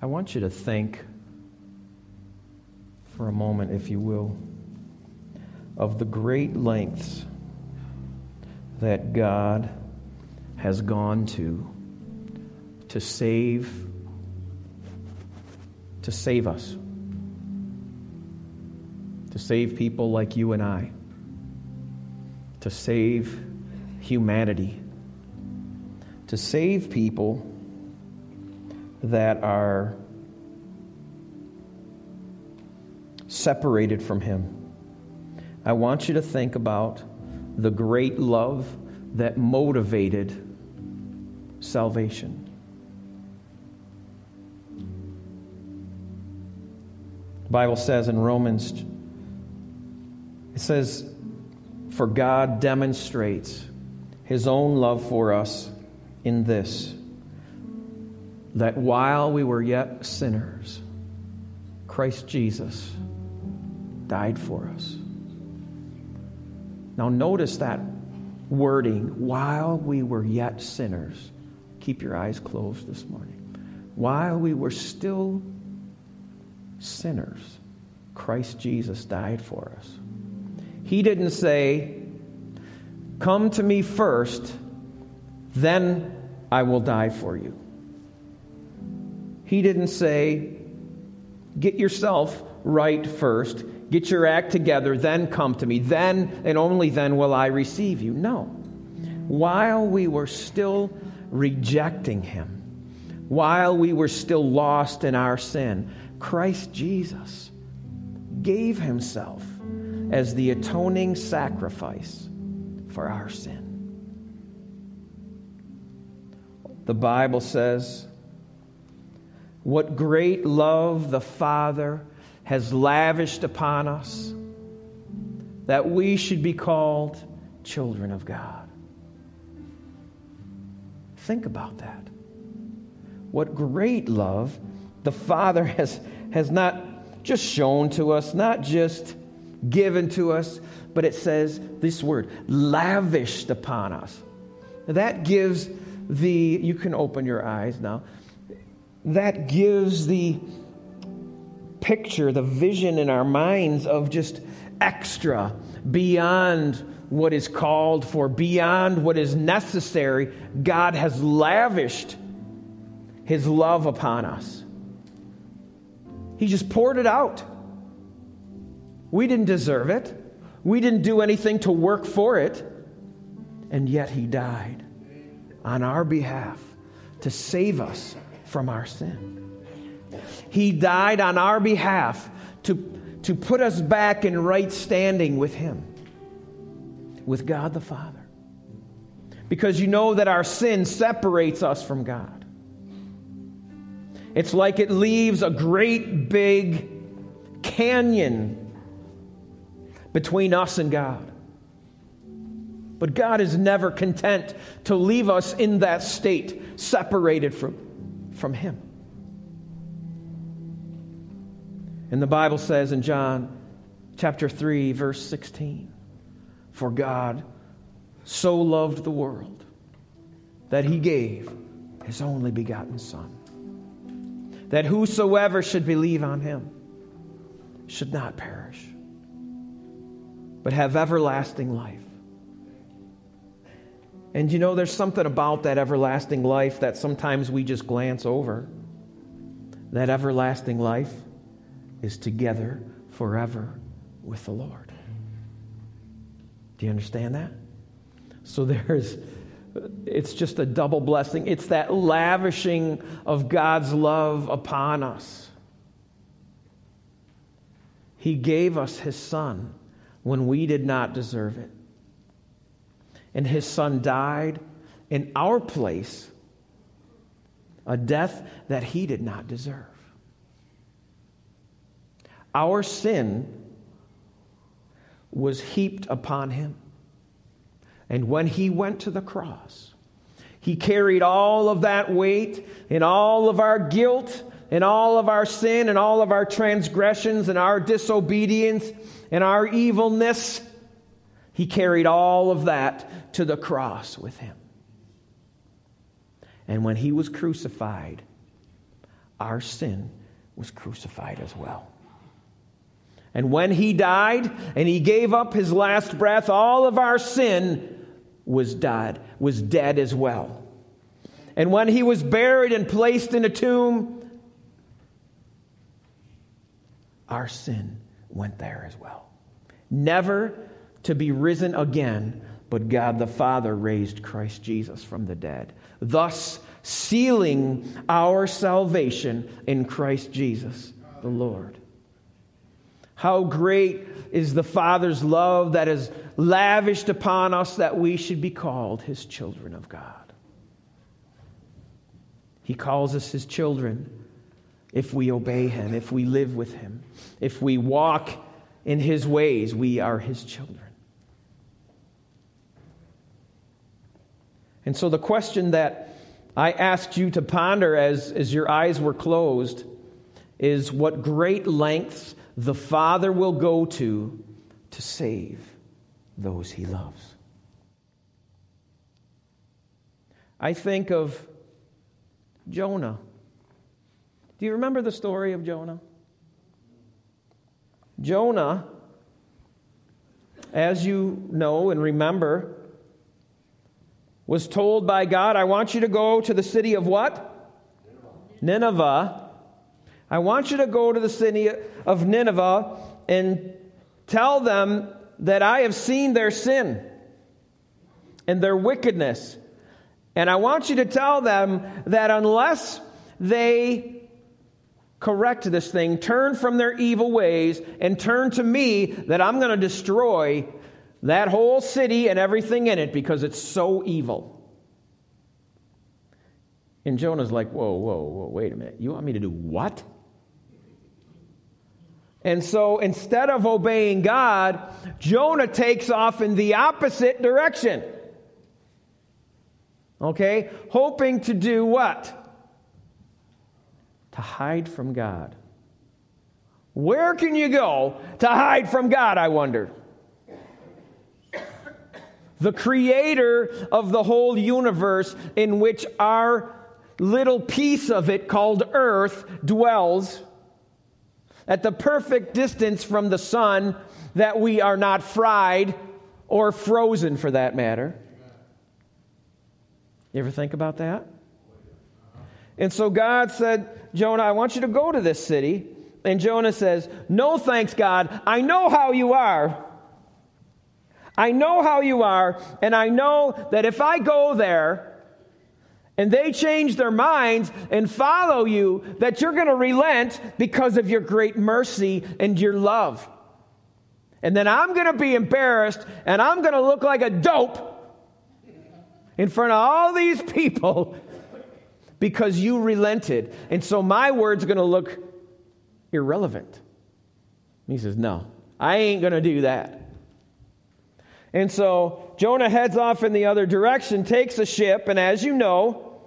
I want you to think for a moment, if you will, of the great lengths that God has gone to to save to save us to save people like you and I to save humanity to save people that are separated from him I want you to think about the great love that motivated salvation. The Bible says in Romans, it says, For God demonstrates his own love for us in this, that while we were yet sinners, Christ Jesus died for us. Now, notice that wording, while we were yet sinners. Keep your eyes closed this morning. While we were still sinners, Christ Jesus died for us. He didn't say, Come to me first, then I will die for you. He didn't say, Get yourself right first, get your act together, then come to me. Then and only then will I receive you. No. While we were still rejecting him, while we were still lost in our sin, Christ Jesus gave himself as the atoning sacrifice for our sin. The Bible says, What great love the Father has lavished upon us that we should be called children of God. Think about that. What great love the Father has, has not just shown to us, not just given to us, but it says this word, lavished upon us. That gives the, you can open your eyes now, that gives the picture, the vision in our minds of just extra, beyond what is called for, beyond what is necessary. God has lavished His love upon us. He just poured it out. We didn't deserve it, we didn't do anything to work for it, and yet He died on our behalf to save us from our sin. He died on our behalf to, to put us back in right standing with Him, with God the Father. Because you know that our sin separates us from God. It's like it leaves a great big canyon between us and God. But God is never content to leave us in that state, separated from, from Him. And the Bible says in John chapter 3, verse 16 For God so loved the world that he gave his only begotten Son, that whosoever should believe on him should not perish, but have everlasting life. And you know, there's something about that everlasting life that sometimes we just glance over. That everlasting life is together forever with the Lord. Do you understand that? So there's, it's just a double blessing. It's that lavishing of God's love upon us. He gave us His Son when we did not deserve it. And His Son died in our place, a death that He did not deserve. Our sin was heaped upon him. And when he went to the cross, he carried all of that weight and all of our guilt and all of our sin and all of our transgressions and our disobedience and our evilness. He carried all of that to the cross with him. And when he was crucified, our sin was crucified as well. And when he died and he gave up his last breath, all of our sin was died, was dead as well. And when he was buried and placed in a tomb, our sin went there as well. Never to be risen again, but God the Father raised Christ Jesus from the dead, thus sealing our salvation in Christ Jesus the Lord. How great is the Father's love that is lavished upon us that we should be called his children of God. He calls us his children if we obey him, if we live with him, if we walk in his ways, we are his children. And so the question that I asked you to ponder as, as your eyes were closed is what great lengths the Father will go to to save those he loves. I think of Jonah. Do you remember the story of Jonah? Jonah, as you know and remember, was told by God, I want you to go to the city of what? Nineveh I want you to go to the city of Nineveh and tell them that I have seen their sin and their wickedness. And I want you to tell them that unless they correct this thing, turn from their evil ways, and turn to me, that I'm going to destroy that whole city and everything in it because it's so evil. And Jonah's like, whoa, whoa, whoa, wait a minute. You want me to do what? And so instead of obeying God, Jonah takes off in the opposite direction. Okay? Hoping to do what? To hide from God. Where can you go to hide from God, I wondered? The creator of the whole universe in which our little piece of it called earth dwells at the perfect distance from the sun that we are not fried or frozen for that matter. You ever think about that? And so God said, Jonah, I want you to go to this city. And Jonah says, No thanks, God. I know how you are. I know how you are, and I know that if I go there, and they change their minds and follow you, that you're going to relent because of your great mercy and your love. And then I'm going to be embarrassed and I'm going to look like a dope in front of all these people because you relented. And so my word's are going to look irrelevant. And he says, No, I ain't going to do that. And so Jonah heads off in the other direction, takes a ship, and as you know,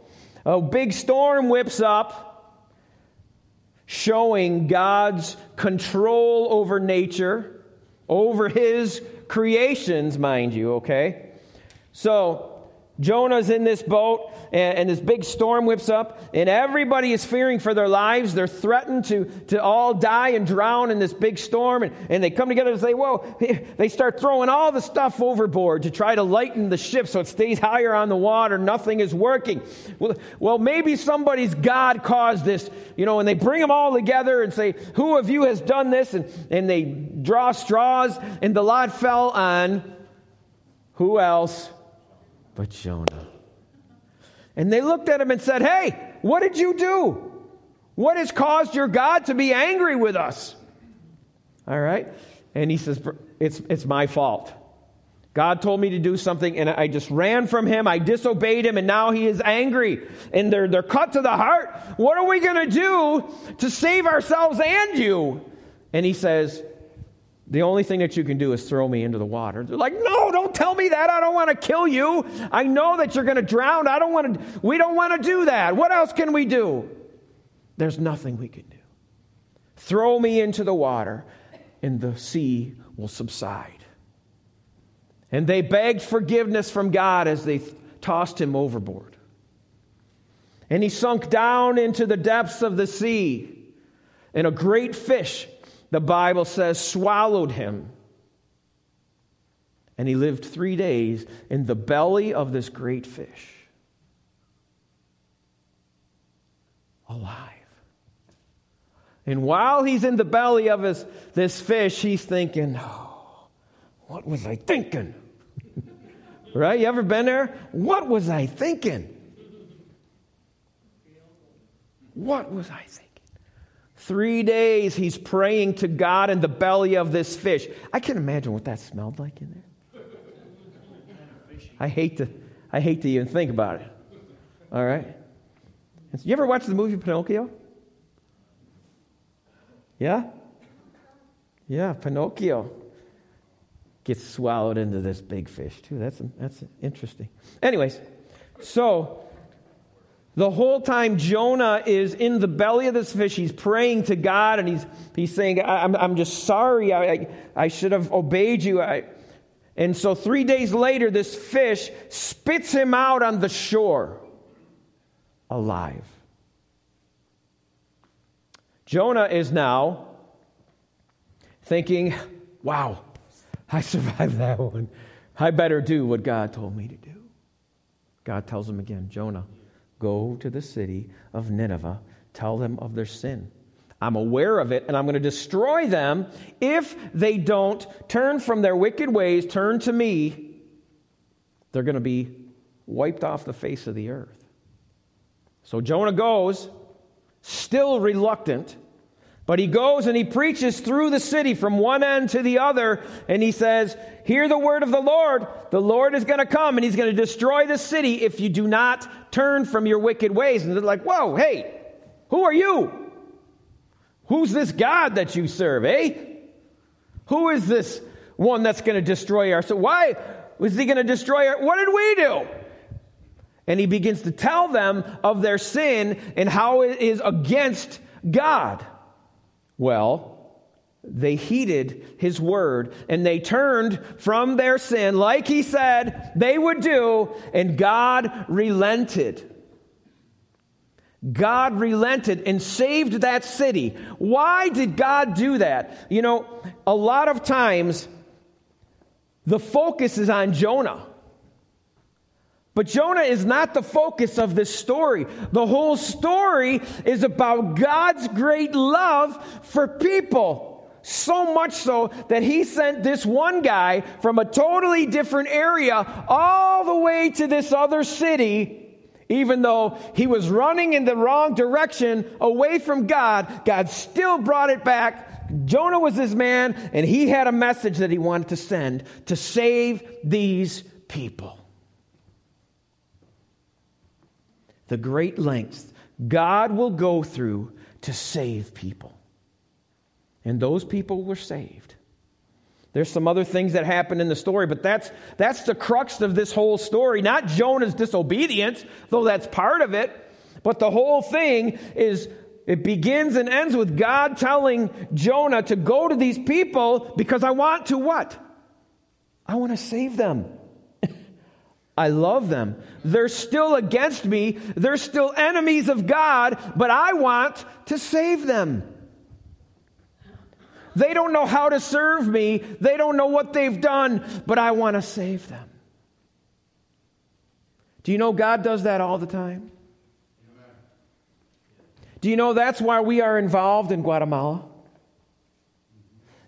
a big storm whips up, showing God's control over nature, over his creations, mind you, okay? So, Jonah's in this boat, and, and, this big storm whips up, and everybody is fearing for their lives. They're threatened to, to all die and drown in this big storm. And, and they come together and say, Whoa, they start throwing all the stuff overboard to try to lighten the ship so it stays higher on the water. Nothing is working. Well, well maybe somebody's God caused this, you know, and they bring them all together and say, Who of you has done this? And, and they draw straws, and the lot fell on who else? But Jonah. And they looked at him and said, Hey, what did you do? What has caused your God to be angry with us? All right. And he says, It's, it's my fault. God told me to do something, and I just ran from him. I disobeyed him, and now he is angry. And they're, they're cut to the heart. What are we going to do to save ourselves and you? And he says, the only thing that you can do is throw me into the water. They're like, no, don't tell me that. I don't want to kill you. I know that you're going to drown. I don't want to, we don't want to do that. What else can we do? There's nothing we can do. Throw me into the water, and the sea will subside. And they begged forgiveness from God as they th- tossed him overboard. And he sunk down into the depths of the sea. And a great fish, the Bible says, swallowed him. And he lived three days in the belly of this great fish. Alive. And while he's in the belly of his, this fish, he's thinking, oh, what was I thinking? right? You ever been there? What was I thinking? What was I thinking? Three days he's praying to God in the belly of this fish. I can imagine what that smelled like in there. I hate to, I hate to even think about it. All right? You ever watch the movie Pinocchio? Yeah? Yeah, Pinocchio gets swallowed into this big fish, too. That's, that's interesting. Anyways, so the whole time Jonah is in the belly of this fish, he's praying to God and he's, he's saying, I'm, I'm just sorry. I, I, I should have obeyed you. I, and so three days later, this fish spits him out on the shore alive. Jonah is now thinking, wow, I survived that one. I better do what God told me to do. God tells him again, Jonah, go to the city of Nineveh, tell them of their sin. I'm aware of it, and I'm going to destroy them if they don't turn from their wicked ways, turn to me. They're going to be wiped off the face of the earth. So Jonah goes, still reluctant. But he goes and he preaches through the city from one end to the other, and he says, Hear the word of the Lord. The Lord is going to come and he's going to destroy the city if you do not turn from your wicked ways. And they're like, Whoa, hey, who are you? Who's this God that you serve, eh? Who is this one that's going to destroy our? So why was he going to destroy our? What did we do? And he begins to tell them of their sin and how it is against God. Well, they heeded his word and they turned from their sin like he said they would do, and God relented. God relented and saved that city. Why did God do that? You know, a lot of times the focus is on Jonah. But Jonah is not the focus of this story. The whole story is about God's great love for people. So much so that he sent this one guy from a totally different area all the way to this other city, even though he was running in the wrong direction away from God. God still brought it back. Jonah was his man, and he had a message that he wanted to send to save these people. The great lengths God will go through to save people. And those people were saved. There's some other things that happen in the story, but that's, that's the crux of this whole story. Not Jonah's disobedience, though that's part of it, but the whole thing is it begins and ends with God telling Jonah to go to these people because I want to what? I want to save them. I love them. They're still against me. They're still enemies of God, but I want to save them. They don't know how to serve me. They don't know what they've done, but I want to save them. Do you know God does that all the time? Do you know that's why we are involved in Guatemala?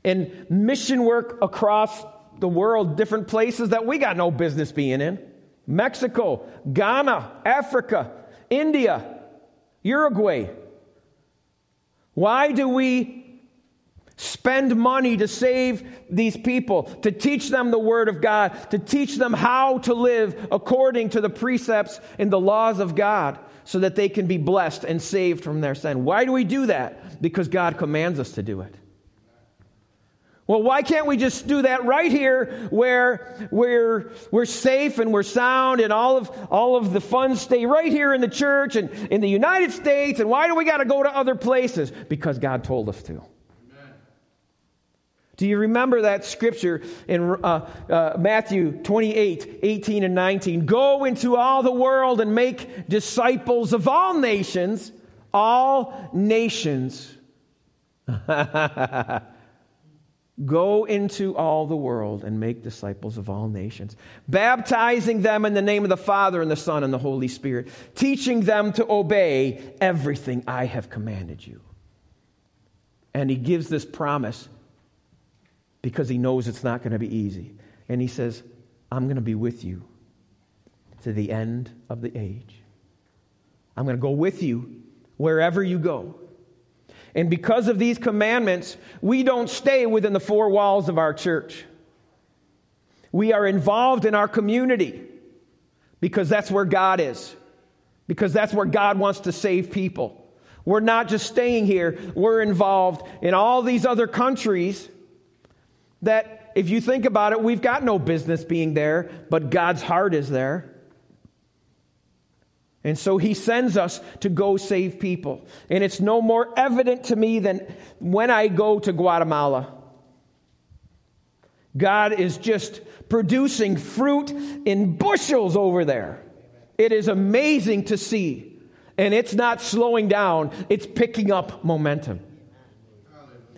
In mission work across the world, different places that we got no business being in. Mexico, Ghana, Africa, India, Uruguay. Why do we spend money to save these people, to teach them the Word of God, to teach them how to live according to the precepts and the laws of God so that they can be blessed and saved from their sin? Why do we do that? Because God commands us to do it. Well, why can't we just do that right here where we're, we're safe and we're sound and all of, all of the funds stay right here in the church and in the United States? And why do we got to go to other places? Because God told us to. Do you remember that scripture in uh, uh, Matthew 28 18 and 19? Go into all the world and make disciples of all nations, all nations. Go into all the world and make disciples of all nations, baptizing them in the name of the Father and the Son and the Holy Spirit, teaching them to obey everything I have commanded you. And he gives this promise because he knows it's not going to be easy. And he says, I'm going to be with you to the end of the age. I'm going to go with you wherever you go. And because of these commandments, we don't stay within the four walls of our church. We are involved in our community because that's where God is, because that's where God wants to save people. We're not just staying here, we're involved in all these other countries that, if you think about it, we've got no business being there, but God's heart is there. And so he sends us to go save people. And it's no more evident to me than when I go to Guatemala. God is just producing fruit in bushels over there. It is amazing to see. And it's not slowing down, it's picking up momentum.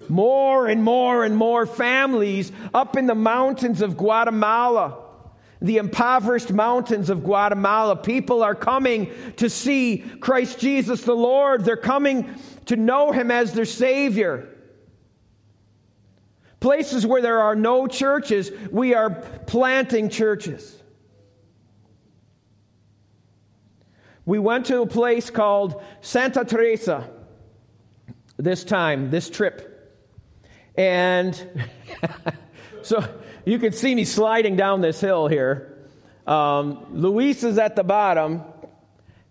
More and more and more families up in the mountains of Guatemala the impoverished mountains of Guatemala. People are coming to see Christ Jesus the Lord. They're coming to know him as their Savior. Places where there are no churches, we are planting churches. We went to a place called Santa Teresa this time, this trip. And so you can see me sliding down this hill here. Um, Luis is at the bottom.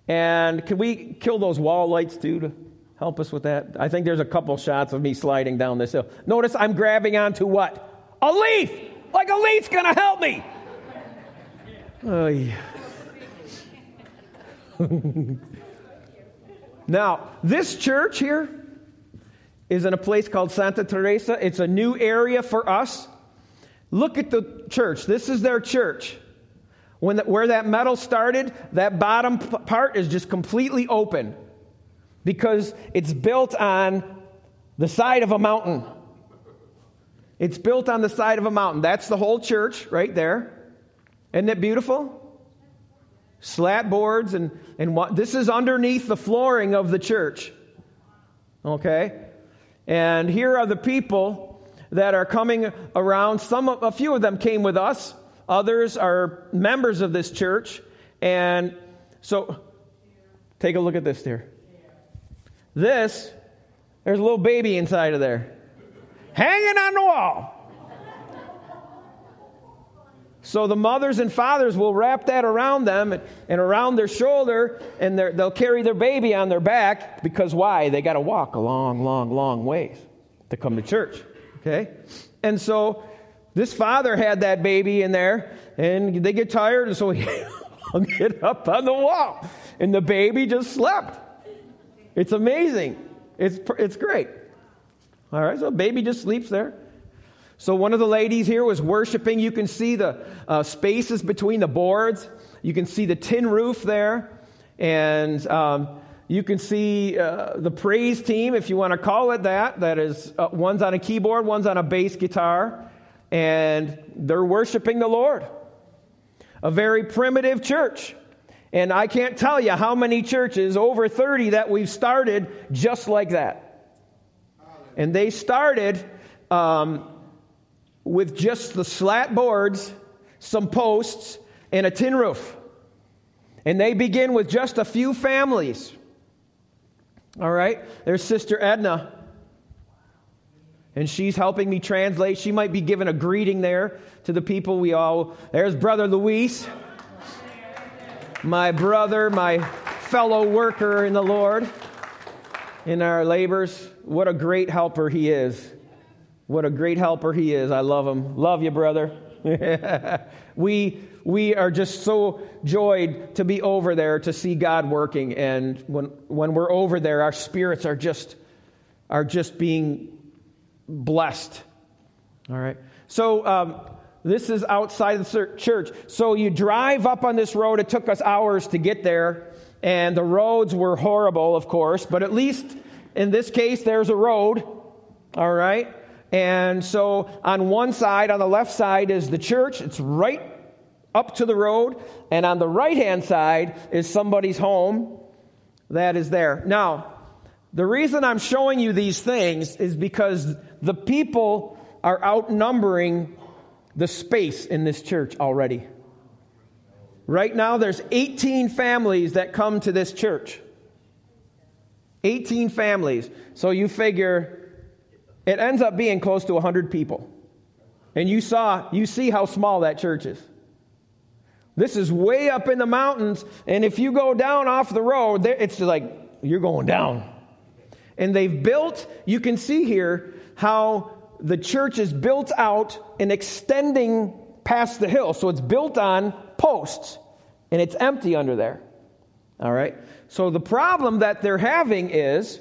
And can we kill those wall lights too to help us with that? I think there's a couple shots of me sliding down this hill. Notice I'm grabbing onto what? A leaf! Like a leaf's to help me! Oh, yeah. now, this church here is in a place called Santa Teresa. It's a new area for us. Look at the church. This is their church. When the, where that metal started, that bottom p- part is just completely open because it's built on the side of a mountain. It's built on the side of a mountain. That's the whole church right there. Isn't it beautiful? Slat boards and, and what, this is underneath the flooring of the church. Okay? And here are the people that are coming around. Some, a few of them came with us. Others are members of this church. And so, take a look at this here. This, there's a little baby inside of there, hanging on the wall. So the mothers and fathers will wrap that around them and, and around their shoulder, and they'll carry their baby on their back because why? They got to walk a long, long, long ways to come to church. Okay? And so this father had that baby in there, and they get tired, and so he hung it up on the wall. And the baby just slept. It's amazing. It's, it's great. All right, so baby just sleeps there. So one of the ladies here was worshiping. You can see the uh, spaces between the boards. You can see the tin roof there. And um, you can see uh, the praise team, if you want to call it that. That is, uh, one's on a keyboard, one's on a bass guitar, and they're worshiping the Lord. A very primitive church. And I can't tell you how many churches, over 30, that we've started just like that. And they started um, with just the slat boards, some posts, and a tin roof. And they begin with just a few families. All right? There's Sister Edna. And she's helping me translate. She might be giving a greeting there to the people we all. There's Brother Luis, my brother, my fellow worker in the Lord in our labors. What a great helper he is. What a great helper he is. I love him. Love you, brother. we we are just so joyed to be over there to see God working. And when, when we're over there, our spirits are just, are just being blessed All right. So um, this is outside the church. So you drive up on this road. It took us hours to get there, and the roads were horrible, of course, but at least in this case, there's a road. All right. And so on one side, on the left side, is the church. It's right up to the road. And on the right hand side is somebody's home that is there. Now, the reason I'm showing you these things is because the people are outnumbering the space in this church already. Right now, there's 18 families that come to this church. 18 families. So you figure it ends up being close to 100 people. And you saw, you see how small that church is. This is way up in the mountains, and if you go down off the road, it's like you're going down. And they've built, you can see here how the church is built out and extending past the hill. So it's built on posts, and it's empty under there. All right? So the problem that they're having is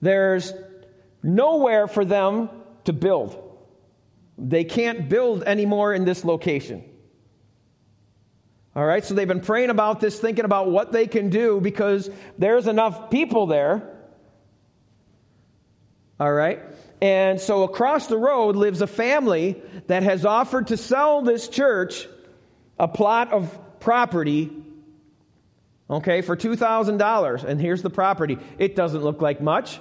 there's nowhere for them to build. They can't build anymore in this location. All right, so they've been praying about this, thinking about what they can do because there's enough people there. All right, and so across the road lives a family that has offered to sell this church a plot of property, okay, for $2,000. And here's the property. It doesn't look like much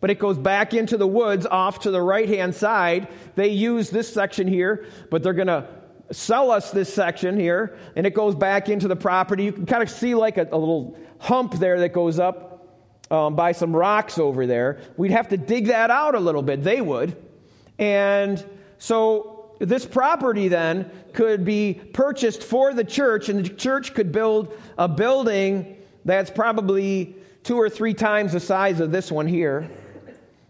but it goes back into the woods off to the right hand side. They use this section here, but they're going to sell us this section here, and it goes back into the property. You can kind of see like a, a little hump there that goes up um, by some rocks over there. We'd have to dig that out a little bit. They would. And so this property then could be purchased for the church, and the church could build a building that's probably two or three times the size of this one here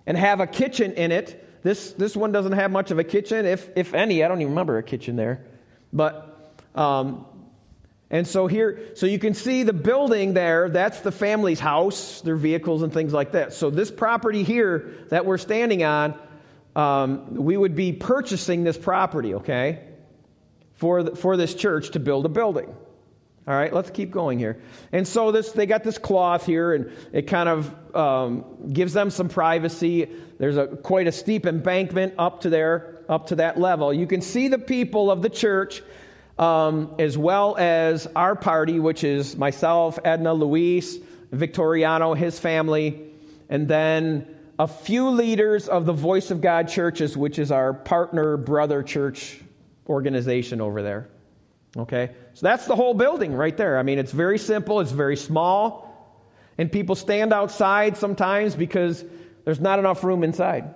and have a kitchen in it. This, this one doesn't have much of a kitchen, if, if any. I don't even remember a kitchen there. But, um, and so here, so you can see the building there, that's the family's house, their vehicles and things like that. So this property here that we're standing on, um, we would be purchasing this property, okay, for, the, for this church to build a building. All right, let's keep going here. And so this, they got this cloth here, and it kind of um, gives them some privacy. There's a quite a steep embankment up to there, up to that level. You can see the people of the church, um, as well as our party, which is myself, Edna, Luis, Victoriano, his family, and then a few leaders of the Voice of God churches, which is our partner brother church organization over there. Okay? So that's the whole building right there. I mean, it's very simple, it's very small, and people stand outside sometimes because there's not enough room inside.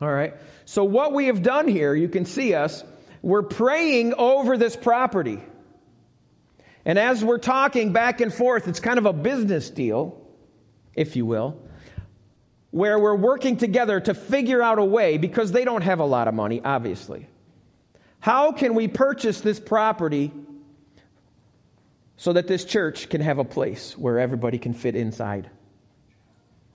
All right? So, what we have done here, you can see us, we're praying over this property. And as we're talking back and forth, it's kind of a business deal, if you will, where we're working together to figure out a way because they don't have a lot of money, obviously. How can we purchase this property so that this church can have a place where everybody can fit inside?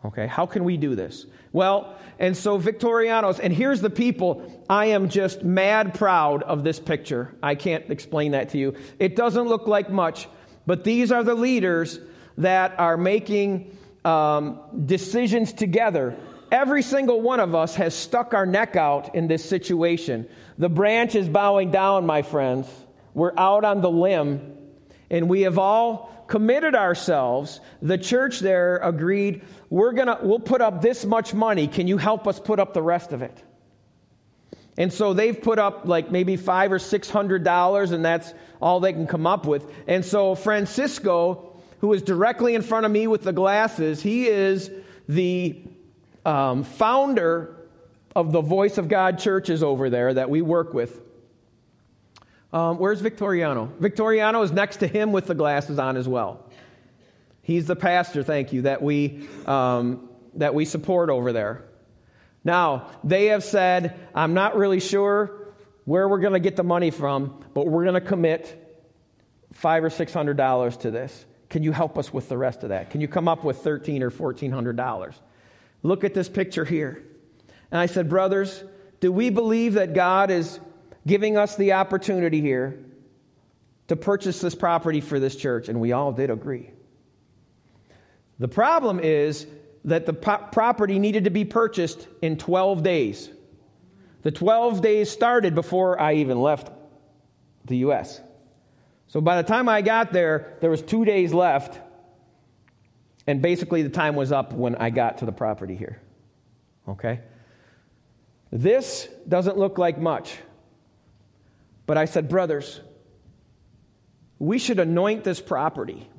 Okay, how can we do this? Well, and so Victorianos, and here's the people. I am just mad proud of this picture. I can't explain that to you. It doesn't look like much, but these are the leaders that are making um, decisions together Every single one of us has stuck our neck out in this situation. The branch is bowing down, my friends. We're out on the limb, and we have all committed ourselves. The church there agreed, we're gonna we'll put up this much money. Can you help us put up the rest of it? And so they've put up like maybe five or six hundred dollars, and that's all they can come up with. And so Francisco, who is directly in front of me with the glasses, he is the um, founder of the Voice of God churches over there that we work with. Um, where's Victoriano? Victoriano is next to him with the glasses on as well. He's the pastor, thank you, that we, um, that we support over there. Now, they have said, I'm not really sure where we're going to get the money from, but we're going to commit five or six hundred dollars to this. Can you help us with the rest of that? Can you come up with thirteen or fourteen hundred dollars? Look at this picture here. And I said, Brothers, Do we believe that God is giving us the opportunity here to purchase this property for this church? And we all did agree. The problem is that the property needed to be purchased in 12 days. The 12 days started before I even left the U.S. So by the time I got there, there was two days left, and basically the time was up when I got to the property here. Okay? This doesn't look like much. But I said, brothers, we should anoint this property.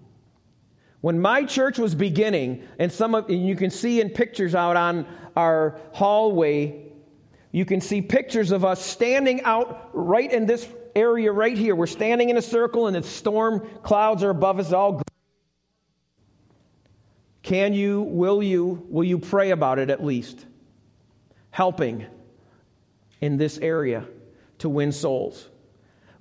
When my church was beginning, and some of and you can see in pictures out on our hallway, you can see pictures of us standing out right in this area right here. We're standing in a circle, and the storm clouds are above us all. Can you, will you, will you pray about it at least? Helping in this area to win souls.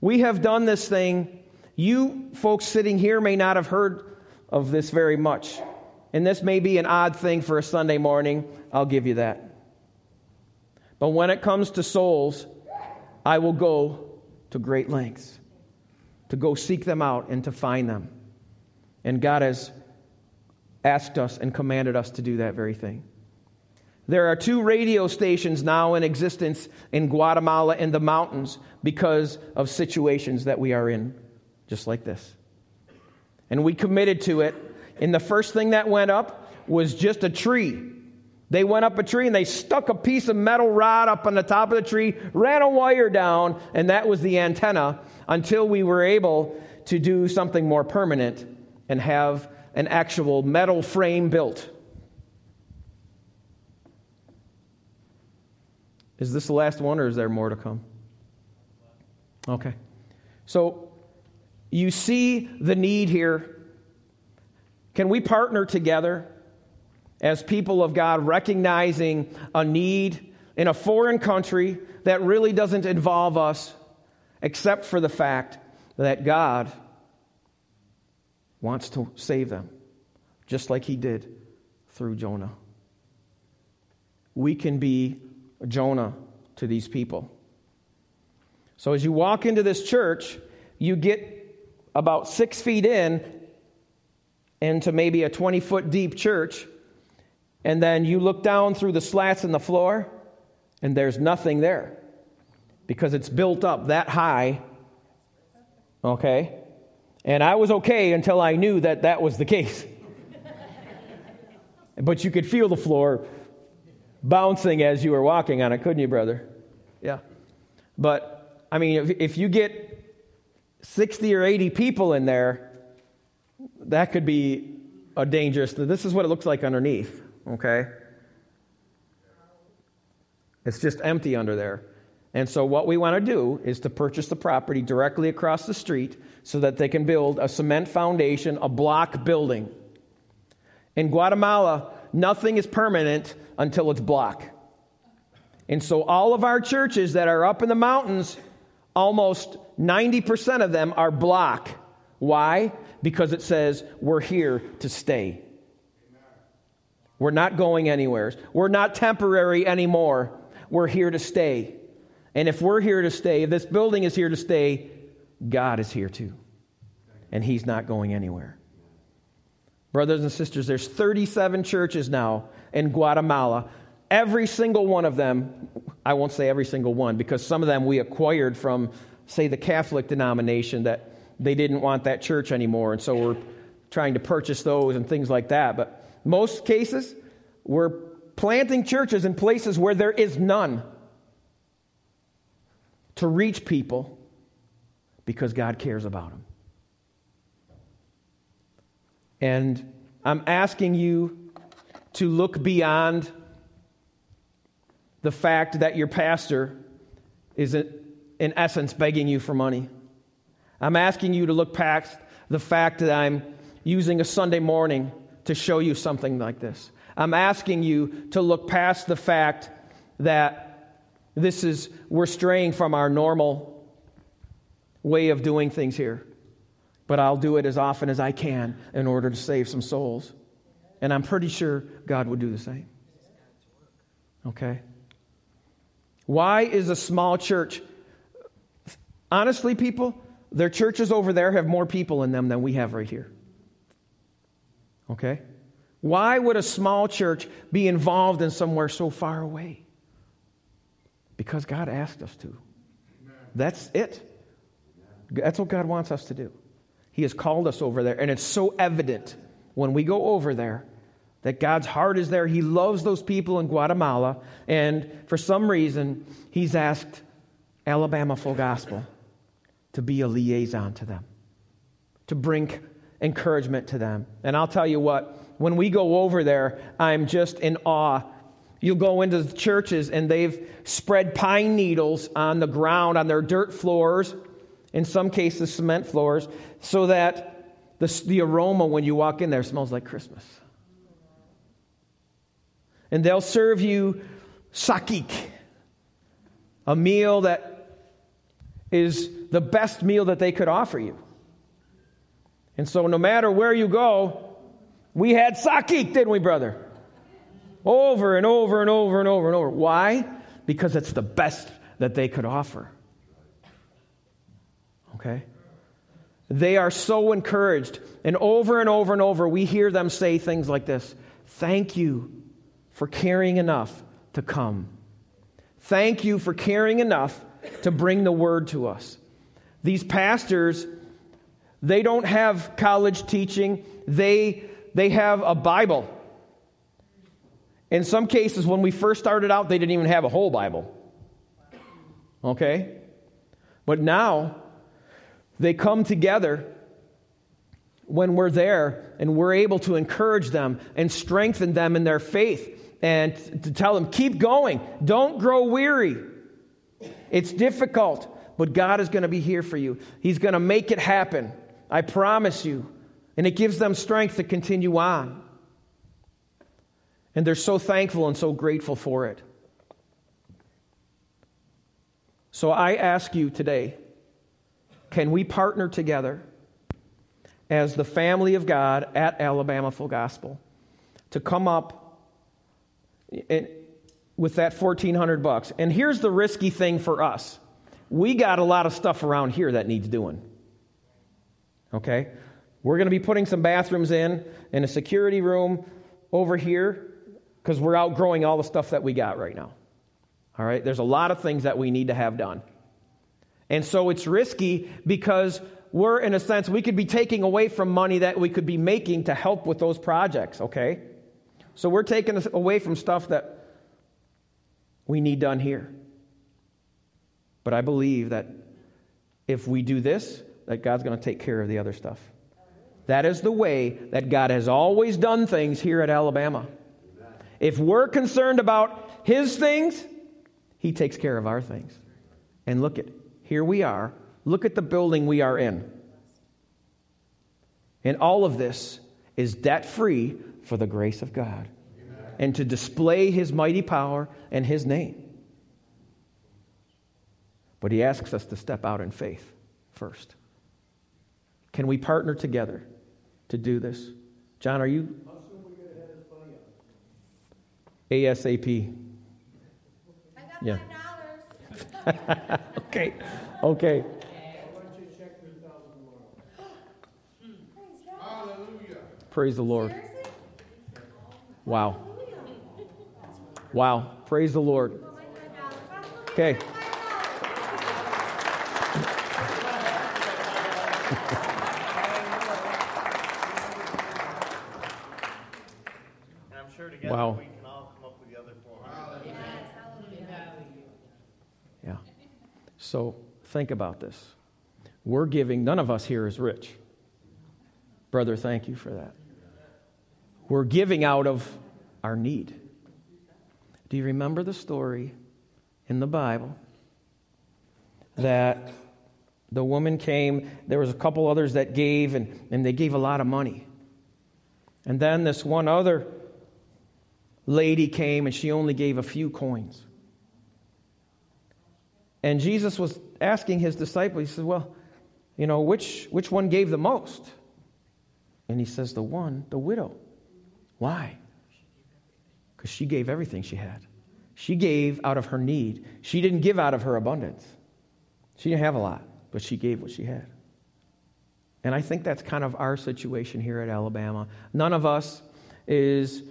We have done this thing. You folks sitting here may not have heard of this very much. And this may be an odd thing for a Sunday morning. I'll give you that. But when it comes to souls, I will go to great lengths to go seek them out and to find them. And God has asked us and commanded us to do that very thing. There are two radio stations now in existence in Guatemala in the mountains because of situations that we are in, just like this and we committed to it. And the first thing that went up was just a tree. They went up a tree and they stuck a piece of metal rod up on the top of the tree, ran a wire down, and that was the antenna until we were able to do something more permanent and have an actual metal frame built. Is this the last one or is there more to come? Okay. So you see the need here. Can we partner together as people of God, recognizing a need in a foreign country that really doesn't involve us, except for the fact that God wants to save them, just like He did through Jonah? We can be Jonah to these people. So as you walk into this church, you get about six feet in into maybe a 20 foot deep church, and then you look down through the slats in the floor, and there's nothing there because it's built up that high. Okay? And I was okay until I knew that that was the case. but you could feel the floor bouncing as you were walking on it, couldn't you, brother? Yeah. But, I mean, if, if you get 60 or 80 people in there, that could be a dangerous. This is what it looks like underneath, okay? It's just empty under there. And so, what we want to do is to purchase the property directly across the street so that they can build a cement foundation, a block building. In Guatemala, nothing is permanent until it's block. And so, all of our churches that are up in the mountains Almost 90% of them are block. Why? Because it says, we're here to stay. We're not going anywhere. We're not temporary anymore. We're here to stay. And if we're here to stay, if this building is here to stay, God is here too. And He's not going anywhere. Brothers and sisters, there's 37 churches now in Guatemala Every single one of them, I won't say every single one, because some of them we acquired from, say, the Catholic denomination that they didn't want that church anymore. And so we're trying to purchase those and things like that. But most cases, we're planting churches in places where there is none to reach people because God cares about them. And I'm asking you to look beyond the fact that your pastor is, in essence, begging you for money. I'm asking you to look past the fact that I'm using a Sunday morning to show you something like this. I'm asking you to look past the fact that this is, we're straying from our normal way of doing things here. But I'll do it as often as I can in order to save some souls. And I'm pretty sure God would do the same. Okay? Why is a small church? Honestly, people, their churches over there have more people in them than we have right here. Okay? Why would a small church be involved in somewhere so far away? Because God asked us to. That's it. That's what God wants us to do. He has called us over there, and it's so evident when we go over there that God's heart is there. He loves those people in Guatemala, and for some reason, He's asked Alabama Full Gospel to be a liaison to them, to bring encouragement to them. And I'll tell you what, when we go over there, I'm just in awe. You'll go into the churches, and they've spread pine needles on the ground, on their dirt floors, in some cases, cement floors, so that the, the aroma when you walk in there smells like Christmas and they'll serve you sakik, a meal that is the best meal that they could offer you. And so, no matter where you go, we had sakik, didn't we, brother? Over and over and over and over and over. Why? Because it's the best that they could offer. Okay? They are so encouraged. And over and over and over, we hear them say things like this Thank you for caring enough to come. Thank you for caring enough to bring the word to us. These pastors, they don't have college teaching, they, they have a Bible. In some cases, when we first started out, they didn't even have a whole Bible. Okay? But now, they come together when we're there and we're able to encourage them and strengthen them in their faith and to tell them, keep going. Don't grow weary. It's difficult, but God is going to be here for you. He's going to make it happen. I promise you. And it gives them strength to continue on. And they're so thankful and so grateful for it. So I ask you today can we partner together as the family of God at Alabama Full Gospel to come up with that 1400 bucks. And here's the risky thing for us. We got a lot of stuff around here that needs doing. Okay? We're going to be putting some bathrooms in and a security room over here because we're outgrowing all the stuff that we got right now. All right? There's a lot of things that we need to have done. And so it's risky because we're, in a sense, we could be taking away from money that we could be making to help with those projects, okay? So we're taking away from stuff that we need done here. But I believe that if we do this, that God's going to take care of the other stuff. That is the way that God has always done things here at Alabama. If we're concerned about His things, He takes care of our things. And look at here we are. Look at the building we are in. And all of this is debt free for the grace of God and to display his mighty power and his name. But he asks us to step out in faith first. Can we partner together to do this? John, are you? ASAP. yeah. okay. Okay. Praise the Lord. Wow. Wow. Praise the Lord. Okay. wow. So think about this. We're giving, none of us here is rich. Brother, thank you for that. We're giving out of our need. Do you remember the story in the Bible that the woman came, there was a couple others that gave, and, and they gave a lot of money. And then this one other lady came, and she only gave a few coins. And Jesus was asking his disciples, he said, Well, you know, which, which one gave the most? And he says, The one, the widow. Why? Because she gave everything she had. She gave out of her need. She didn't give out of her abundance. She didn't have a lot, but she gave what she had. And I think that's kind of our situation here at Alabama. None of us is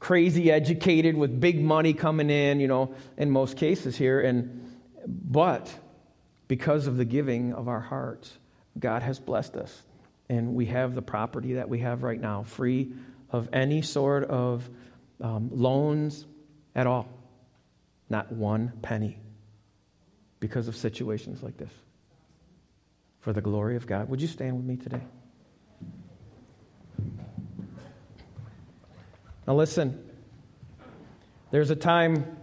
crazy educated with big money coming in, you know, in most cases here. And but because of the giving of our hearts, God has blessed us. And we have the property that we have right now, free of any sort of um, loans at all. Not one penny because of situations like this. For the glory of God. Would you stand with me today? Now, listen, there's a time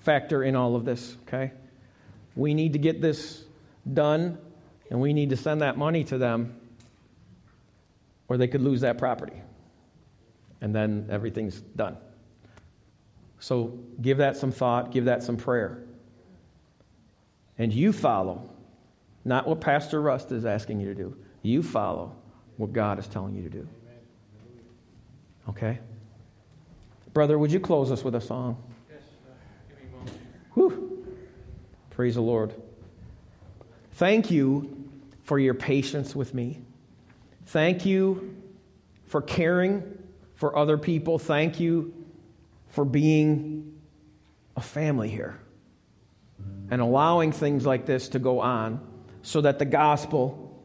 factor in all of this, okay? We need to get this done, and we need to send that money to them, or they could lose that property. And then everything's done. So give that some thought, give that some prayer. And you follow, not what Pastor Rust is asking you to do. You follow what God is telling you to do. Okay? Brother, would you close us with a song? Praise the Lord. Thank you for your patience with me. Thank you for caring for other people. Thank you for being a family here and allowing things like this to go on so that the gospel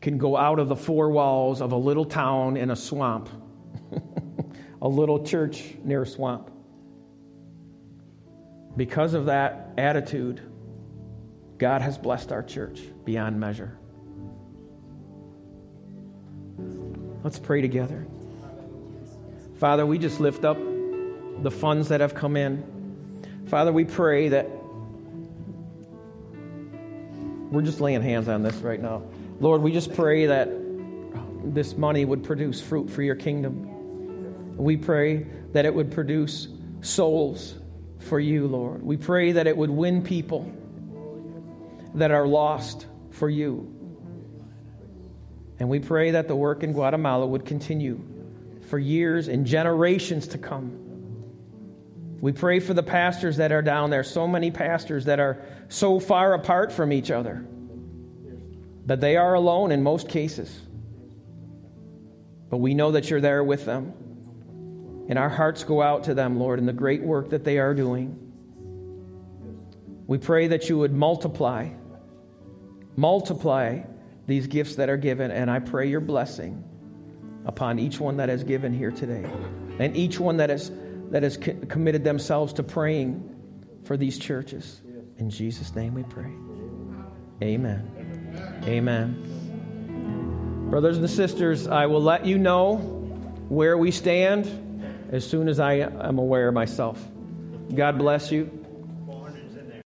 can go out of the four walls of a little town in a swamp a little church near a swamp. Because of that attitude, God has blessed our church beyond measure. Let's pray together. Father, we just lift up the funds that have come in. Father, we pray that we're just laying hands on this right now. Lord, we just pray that this money would produce fruit for your kingdom. We pray that it would produce souls for you, Lord. We pray that it would win people that are lost for you. And we pray that the work in Guatemala would continue for years and generations to come. We pray for the pastors that are down there, so many pastors that are so far apart from each other that they are alone in most cases. But we know that you're there with them. And our hearts go out to them, Lord, in the great work that they are doing. We pray that you would multiply, multiply these gifts that are given, and I pray your blessing upon each one that has given here today, and each one that has, that has committed themselves to praying for these churches. In Jesus' name we pray. Amen. Amen. Brothers and sisters, I will let you know where we stand as soon as I am aware myself. God bless you.